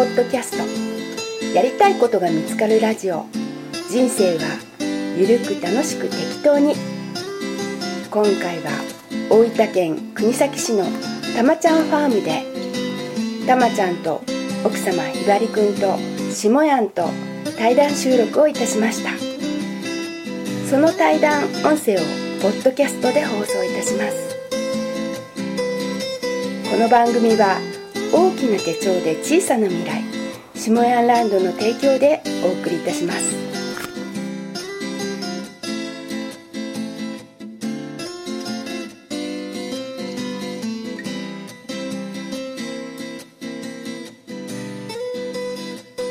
ポッドキャスト。やりたいことが見つかるラジオ。人生はゆるく楽しく適当に。今回は大分県国東市のたまちゃんファームでたまちゃんと奥様ひばりくんと下やんと対談収録をいたしました。その対談音声をポッドキャストで放送いたします。この番組は大きな手帳で小さな未来下ヤンランドの提供でお送りいたします。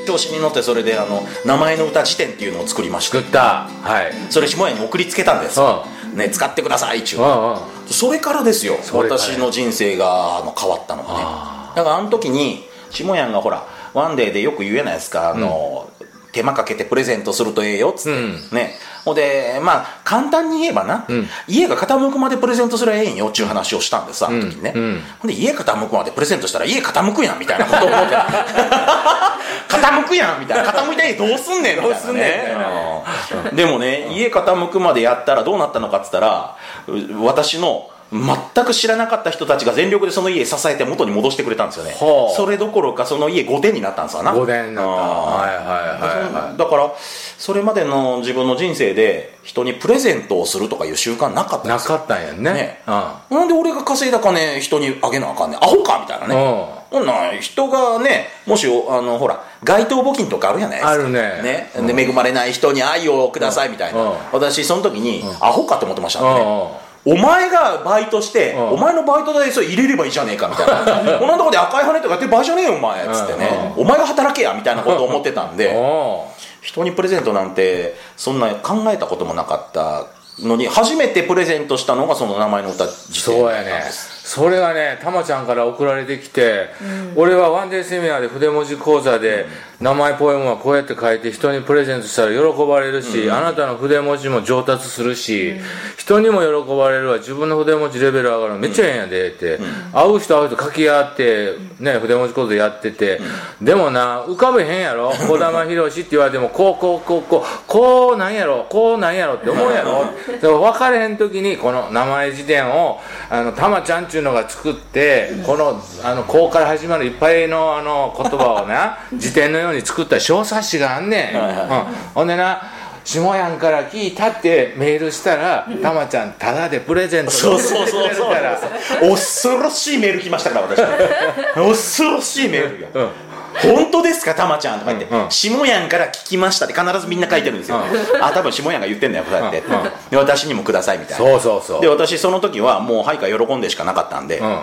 調子に乗ってそれであの名前の歌辞典っていうのを作りました作った。はい。それ下屋に送りつけたんです。うね使ってください一応。うんうん。それからですよ。私の人生があの変わったのがねあだからあの時に下屋がほらワンデーでよく言うやないですかあの、手間かけてプレゼントするとええよっつって、うん。ね。ほんでまあ簡単に言えばな、うん。家が傾くまでプレゼントすりゃええんよっていう話をしたんですあの時にね、うん。うんほんで家傾くまでプレゼントしたら家傾くやんみたいなことを思って 傾くやんみたいな。傾いた家どうすんねんみたいな、ね、どうすんねん。うん。でもね家傾くまでやったらどうなったのかっつったらう私の全く知らなかった人たちが全力でその家支えて元に戻してくれたんですよね。ほうそれどころかその家5点になったんですわな。5年になった。うんはいはいはいはいだからそれまでの自分の人生で人にプレゼントをするとかいう習慣なかったなかったんやんね。ね。うなんで俺が稼いだ金人にあげなあかんねん。アホかみたいなね。ん。ほんな人がねもしあのほら街頭募金とかあるじゃないですか。あるね。ね。で恵まれない人に愛をくださいみたいな、うん。私その時に、アホかと思ってましたね、うんお前がバイトして、うん。お前のバイト代それ入れればいいじゃねえかみたいな。こんなとこで赤い羽とかやってる場合じゃねえよお前っつってね、お前が働けやみたいなことを思ってたんで、お人にプレゼントなんてそんな考えたこともなかったのに初めてプレゼントしたのがその名前の歌辞典そうやねそれがねたまちゃんから送られてきて、俺はワンデーセミナーで筆文字講座で、名前ポエムはこうやって書いて人にプレゼントしたら喜ばれるし、あなたの筆文字も上達するし、人にも喜ばれるわ。自分の筆文字レベル上がるの。めっちゃええんやでって、会う人会う人書き合って、ね、筆文字講座やってて、でもな浮かべへんやろ。児玉博って言われてもこうこうこうこうこうなんやろ。こうなんやろって思うやろ。でも分かれへん時にこの名前辞典をあのたまちゃんっていうのが作ってこのあのこうから始まるいっぱいのあの言葉をな 辞典のように作った小冊子があんねん、はいはいうん、ほんでな下やんから聞いたってメールしたらたまちゃんただでプレゼントそうそうそうそう。恐ろしいメール来ましたから私。恐ろしいメールが、うん本当ですかたまちゃんとか言って、うんうん。下やんから聞きましたって必ずみんな書いてるんですよ、あ多分下やんが言ってんだよこうやって、うん。うん。で私にもくださいみたいな。そうそうそう。で私その時はもうはいか喜んでしかなかったんで、うん。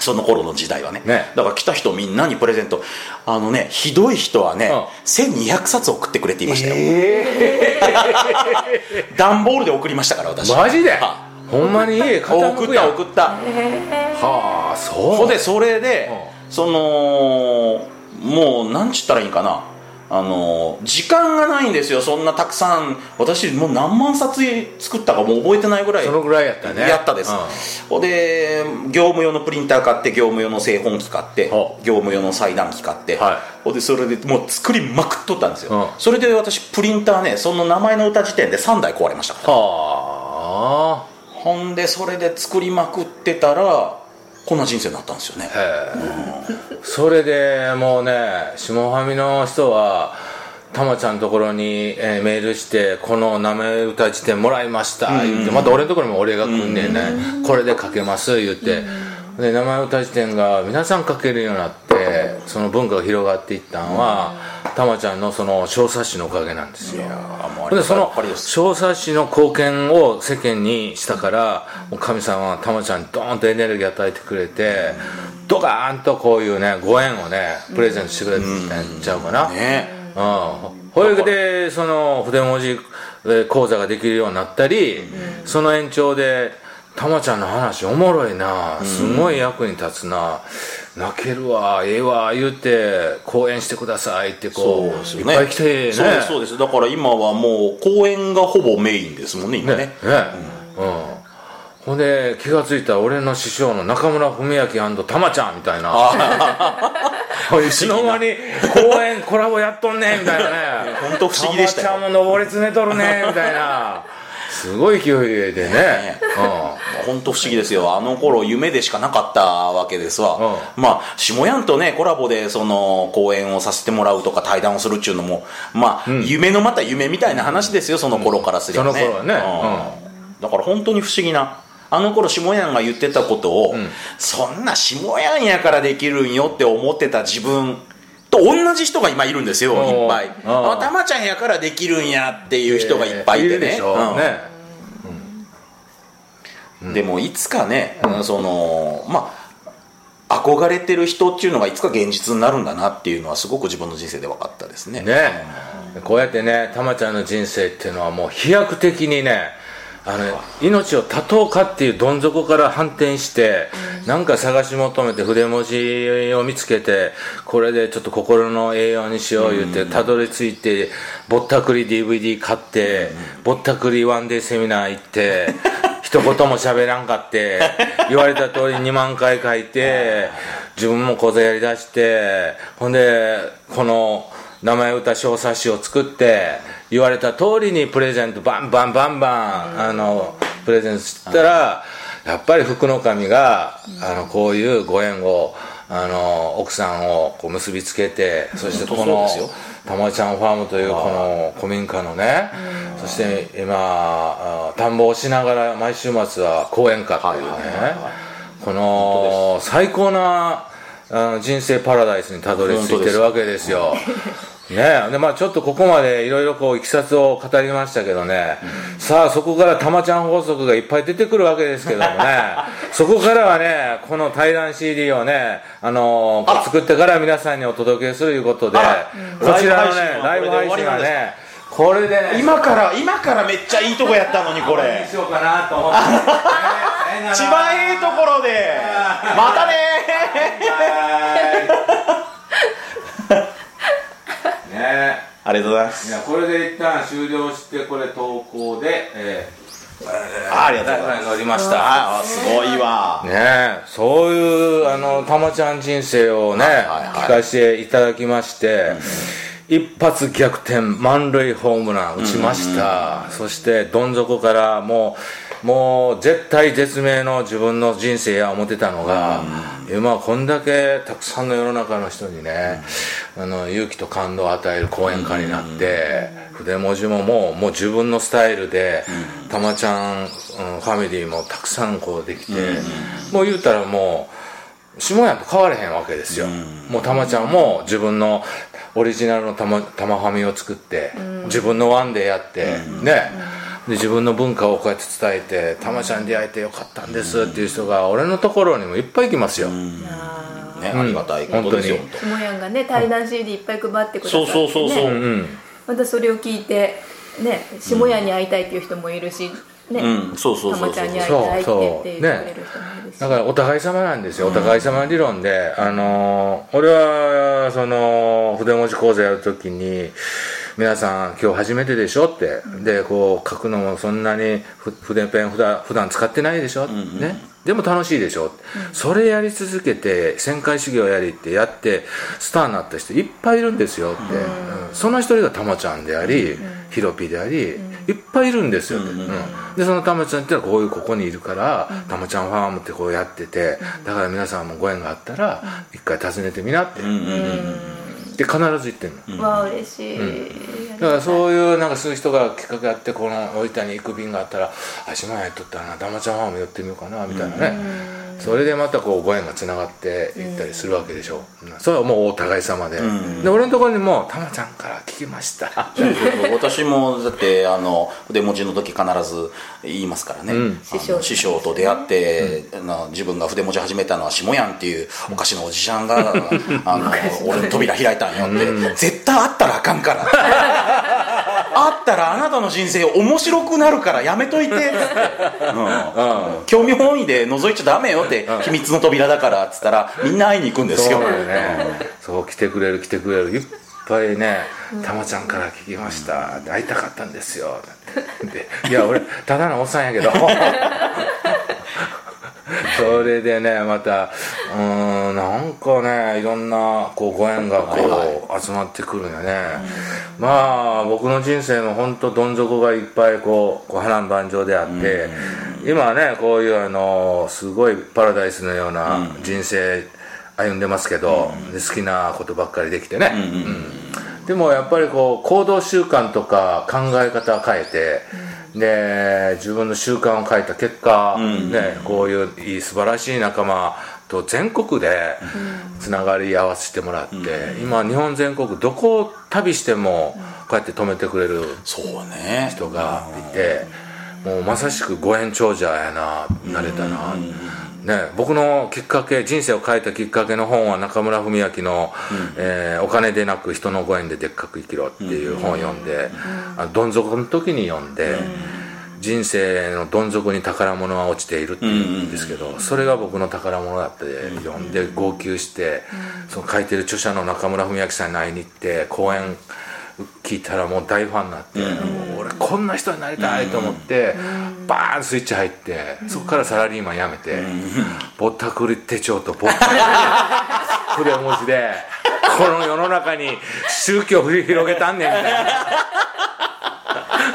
その頃の時代はね。ね。だから来た人みんなにプレゼント。あのねひどい人はね、うん。1200冊送ってくれって言いましたよ、段ボールで送りましたから私。マジで？はほんまに家送った送った。はあそう。ほんでそれで、そのもうなんちったらいいんかな？あの時間がないんですよそんなたくさん。私もう何万冊作ったかもう覚えてないぐらい。そのぐらいやったね。やったです、ほんで業務用のプリンター買って業務用の製本機買ってほ業務用の裁断機買って、はい。ほんでそれでもう作りまくっとったんですよ、うん。それで私プリンターねその名前の歌時点で3台壊れましたから。はほんでそれで作りまくってたらこんな人生になったんですよね。あへえそれでもうね下ファミの人はたまちゃんのところに、えーメールして「この名前歌辞典もらいました」言ってまた俺のところにも俺が来んねんね「これで書けます」言って。で名前歌辞典が皆さん書けるようになってその文化が広がっていったんはたまちゃんのその小冊子のおかげなんですよ。でその小冊子の貢献を世間にしたからもう神様はたまちゃんにドーンとエネルギー与えてくれてドカーンとこういうねご縁をねプレゼントしてくれてんちゃうかな、ね。うん、ほいでその筆文字えー講座ができるようになったり、その延長で「たまちゃんの話おもろいな。すごい役に立つな、泣けるわええわ」言って講演してくださいってこうそうですよね。いっぱい来てね。そうですそうです。だから今はもう公演がほぼメインですもんね今ね。ねうん、ほんで気が付いたら俺の師匠の中村文明たまちゃんみたいな。いつの間に公演コラボやっとんねんみたいなね。本当不思議でしたよ。たまちゃんも登り詰めとるねみたいなすごい勢いでね。本当不思議ですよ。あの頃夢でしかなかったわけですわ、まあ下やんとねコラボでその公演をさせてもらうとか対談をするっちゅうのもまあ、夢のまた夢みたいな話ですよその頃からすればね、その頃はね。うん。だから本当に不思議なあの頃下やんが言ってたことを、そんな下やんやからできるんよって思ってた自分と同じ人が今いるんですよいっぱい。あたまちゃんやからできるんやっていう人がいっぱいいてね,、るでしょうん。ねでもいつかね、そのまあ憧れてる人っていうのがいつか現実になるんだなっていうのはすごく自分の人生で分かったですね。ね。こうやってねたまちゃんの人生っていうのはもう飛躍的にねあの命を絶とうかっていうどん底から反転して、なんか探し求めて筆文字を見つけてこれでちょっと心の栄養にしよう言ってたどり着いてぼったくり DVD 買って、ぼったくりワンデーセミナー行って 一言も喋らんかって 言われた通り2万回書いて自分も講座やりだしてほんでこの名前歌小冊子を作って言われた通りにプレゼントバンバンバンバン、あのプレゼントしたらやっぱり福の神があのこういうご縁をあの奥さんをこう結びつけてそしてこのたまちゃんファームというこの古民家のね、そして今あ田んぼをしながら毎週末は講演会というね、この最高なあ人生パラダイスにたどり着いてるわけですよ。ねでまあちょっとここまでいろいろこういきさつを語りましたけどね、さあそこからたまちゃん法則がいっぱい出てくるわけですけどもね。そこからはねこの対談 CD をねあのあら。作ってから皆さんにお届けするということでこちらのねラライブ配信はがねこれでね今から今からめっちゃいいとこやったのにここれ。しようかなと思って、一番ええところで。またねねありがとうございます。いやこれで一旦終了してこれ投稿で、えあありがとうございます。乗りましたあすごいわ。ねえそういうあのたまちゃん人生をね、はいはいはい。聞かせていただきまして、一発逆転満塁ホームラン打ちました、そしてどん底からもうもう絶対絶命の自分の人生や思ってたのが、今こんだけたくさんの世の中の人にね、あの勇気と感動を与える講演家になって、筆文字ももうもう自分のスタイルで、たまちゃん、うんファミリーもたくさんこうできて、もう言うたらもう下屋と変われへんわけですよ、もうたまちゃんも自分のオリジナルのたまたまファミを作って、自分のワンでやって、ね、で自分の文化をこうやって伝えて「たまちゃんに出会えてよかったんです」っていう人が俺のところにもいっぱい来ますよ、あねありがたいことですよ。本ーもやんがね対談 CD いっぱい配ってくださって、ね、そうそうそうそう。またそれを聞いてね下屋に会いたいっていう人もいるし、ね、うん。そうそうそうそう。たまちゃんに会いたいって言って言ってくれる人もいるし、だからお互い様なんですよ。お互い様理論で、あのー俺はその筆文字講座やるときに皆さん今日初めてでしょって、でこう書くのもそんなにふ筆ペン普段普段使ってないでしょ、ね？でも楽しいでしょ、それやり続けて旋回修行やりってやってスターになった人いっぱいいるんですよって、うん。その一人がたまちゃんであり、ヒロピーであり、いっぱいいるんですよ。って、うんでそのたまちゃんっていうのはこういうここにいるから、たまちゃんファームってこうやってて、だから皆さんもご縁があったら一回訪ねてみなって、うんで必ず言ってんの、わあ嬉しい、だからそういうなんかそういう人がきっかけあってこの大分に行く便があったら「あ島屋とったらなたまちゃんファーム寄ってみようかな」みたいなね、それでまたこうご縁がつながっていったりするわけでしょ、うん。それはもうお互い様で、で俺のところにも「たまちゃんから聞きました」そうそうそう私もだってあの筆文字の時必ず言いますからね、あの師匠師匠と出会って、あの自分が筆文字始めたのは下やんっていうおかしなおじちゃんが、あの俺の扉開いたんよって、絶対会ったらあかんから 会ったらあなたの人生面白くなるからやめといて。って、うん。興味本位で覗いちゃダメよって、秘密の扉だからっつったらみんな会いに行くんですよ。そうね。そう来てくれる来てくれる。いっぱいね「たまちゃんから聞きました」会いたかったんですよ」でいや俺ただのおっさんやけど。それでねまたうんなんかねいろんなこうご縁がこう、はい集まってくるんよね、まあ僕の人生も本当どん底がいっぱいこうこう波乱万丈であって、今はねこういうあのすごいパラダイスのような人生歩んでますけど、で好きなことばっかりできてね、うんでもやっぱりこう行動習慣とか考え方を変えて、で自分の習慣を変えた結果、ね、こういういい素晴らしい仲間と全国でつながり合わせてもらって、今日本全国どこを旅してもこうやって止めてくれるそうね。人がいて、もうまさしくご縁長者やななれたな、ね、僕のきっかけ人生を変えたきっかけの本は中村文明の、えーお金でなく人のご縁ででっかく生きろ」っていう本を読んで、あのどん底の時に読んで、人生のどん底に宝物は落ちているっていうんですけど、それが僕の宝物だって読んで号泣して、その書いてる著者の中村文明さんに会いに行って講演聞いたらもう大ファンになって、もう俺こんな人になりたいと思って、バーンスイッチ入ってそこからサラリーマン辞めて、ぼったくり手帳とぼったくり 筆文字でこの世の中に宗教を広げたんねんみたいな。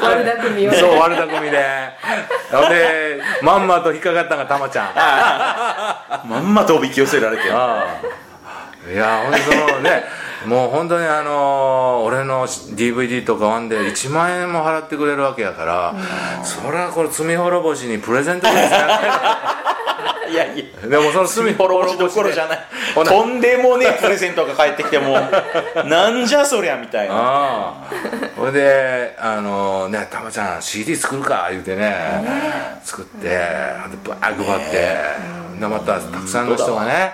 悪巧みをそう悪巧みで。でまんまと引っかかったんがたまちゃん。あまんまとおびき寄せられて。いや本当そのねもう本当にあの俺の DVD とかワンで1万円も払ってくれるわけやから、それはこれ罪滅ぼしにプレゼントですね いやいや。でもその罪滅ぼしどころじゃない。とんでもねえプレゼントが返ってきてもなんじゃそりゃみたいな。ああ。それで「あのねたまちゃん CD 作るか」言うてね。作ってでバーッ配って。でまたたくさんの人がね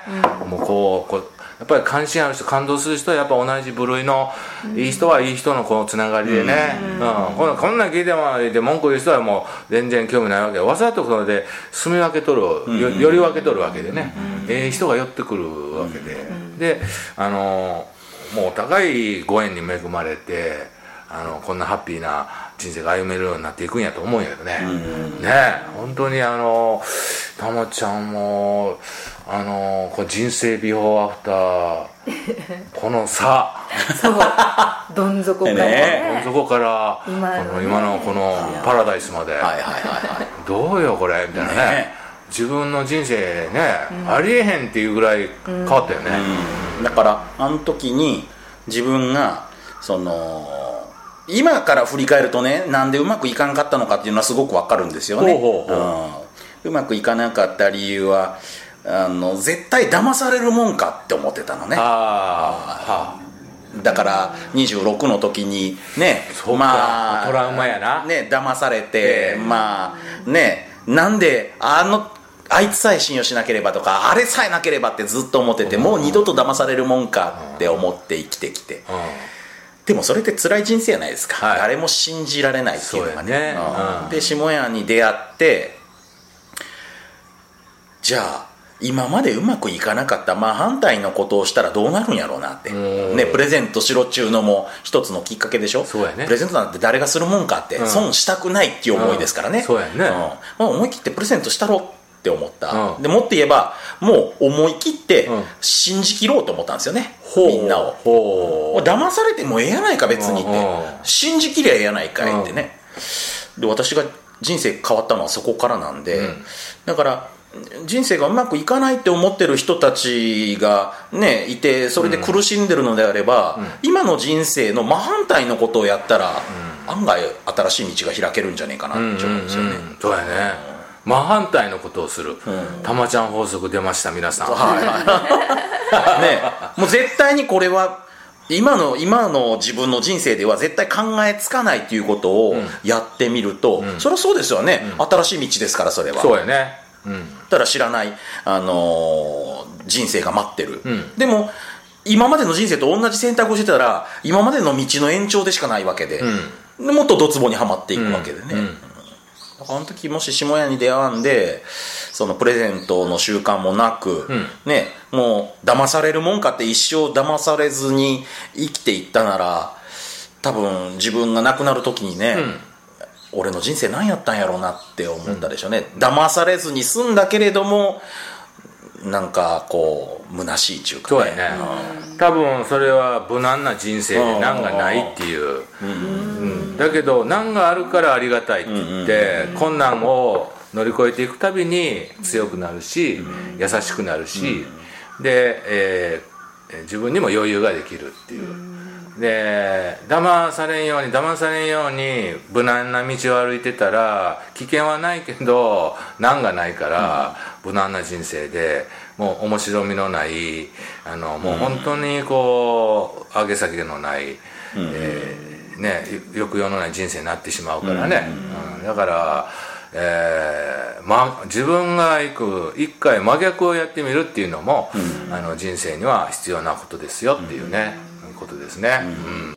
もうこうこうやっぱり関心ある人感動する人はやっぱ同じ部類のいい人はいい人のこのつながりでね、うん。こん。こんなん聞いても言って文句言う人はもう全然興味ないわけ。でわざとそれで住み分け取るよより分け取るわけでね、ええ人が寄ってくるわけで、であのもうお互いご縁に恵まれてあのこんなハッピーな人生が歩めるようになっていくんやと思うんやけどね、ね本当にあのたまちゃんもあのこう人生ビフォーアフター この差そう。どん底からね。そこから今のね。この今のこのパラダイスまで、はいはいはいはい。どうよこれみたいなね。ね。自分の人生ね、ありえへんっていうぐらい変わったよね、だからあの時に自分がその今から振り返るとねなんでうまくいかんかったのかっていうのはすごくわかるんですよね。うまくいかなかった理由はあの絶対騙されるもんかって思ってたのね。ああ。だから26の時にねそうか。トラウマやな。ね騙されて、ええ。まあねなんであのあいつさえ信用しなければとかあれさえなければってずっと思ってて、もう二度と騙されるもんかって思って生きてきて、はあでもそれって辛い人生じゃないですか、はい。誰も信じられないっていうのがね。ね。うん。うん。で下屋に出会ってじゃあ今までうまくいかなかった真反対のことをしたらどうなるんやろうなって、うん。ね、プレゼントしろっちゅうのも一つのきっかけでしょ？そうやね。プレゼントなんて誰がするもんかって、うん。損したくないっていう思いですからね、うん。そうやね。ん。まあ、思い切ってプレゼントしたろって思った、うん。でもっと言えばもう思い切ってうん。信じきろうと思ったんですよね、みんなを。ほもう騙されてもええやないか別にって、信じきりゃええやないかいってね、で私が人生変わったのはそこからなんで、うん。だから人生がうまくいかないって思ってる人たちがねいてそれで苦しんでるのであれば、今の人生の真反対のことをやったら、案外新しい道が開けるんじゃねえかなって思うんですよね、うんそうやね。真反対のことをする、たまちゃん法則出ました皆さん、はい。はいね。もう絶対にこれは今の今の自分の人生では絶対考えつかないっていうことをやってみると、そりゃそうですよね、新しい道ですからそれは。そうやね。うんたら知らない、あのー人生が待ってる、ん。でも今までの人生と同じ選択をしてたら今までの道の延長でしかないわけで,、でもっとドツボにはまっていくわけでね、うん。だからあの時もし下屋に出会わんでそのプレゼントの習慣もなく、ねもう騙されるもんかって一生騙されずに生きていったなら多分自分が亡くなる時にね、俺の人生何やったんやろうなって思ったでしょうね、騙されずに済んだけれどもなんかこう虚しいっていうかそうやね、多分それは無難な人生で難がないっていう、うん。だけど難があるからありがたいって言って、困難を乗り越えていくたびに強くなるし、優しくなるし、で、えー自分にも余裕ができるっていう、で騙されんように騙されんように無難な道を歩いてたら危険はないけど難がないから、無難な人生でもう面白みのないあのもう本当にこう上げ下げのない、えーね、よ抑揚のない人生になってしまうからね、うん。だから、えーま、自分が行く一回真逆をやってみるっていうのも、あの人生には必要なことですよっていうね、ことですね、うん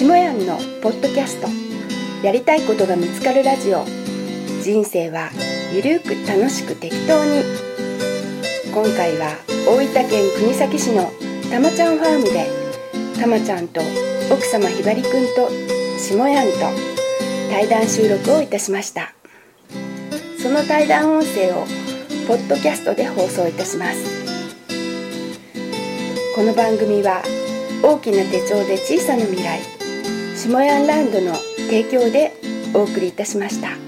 下やんのポッドキャスト。やりたいことが見つかるラジオ。人生はゆるく楽しく適当に。今回は大分県国東市のたまちゃんファームでたまちゃんと奥様ひばりくんと下やんと対談収録をいたしましたその対談音声をポッドキャストで放送いたしますこの番組は大きな手帳で小さな未来下ヤンランドの提供でお送りいたしました。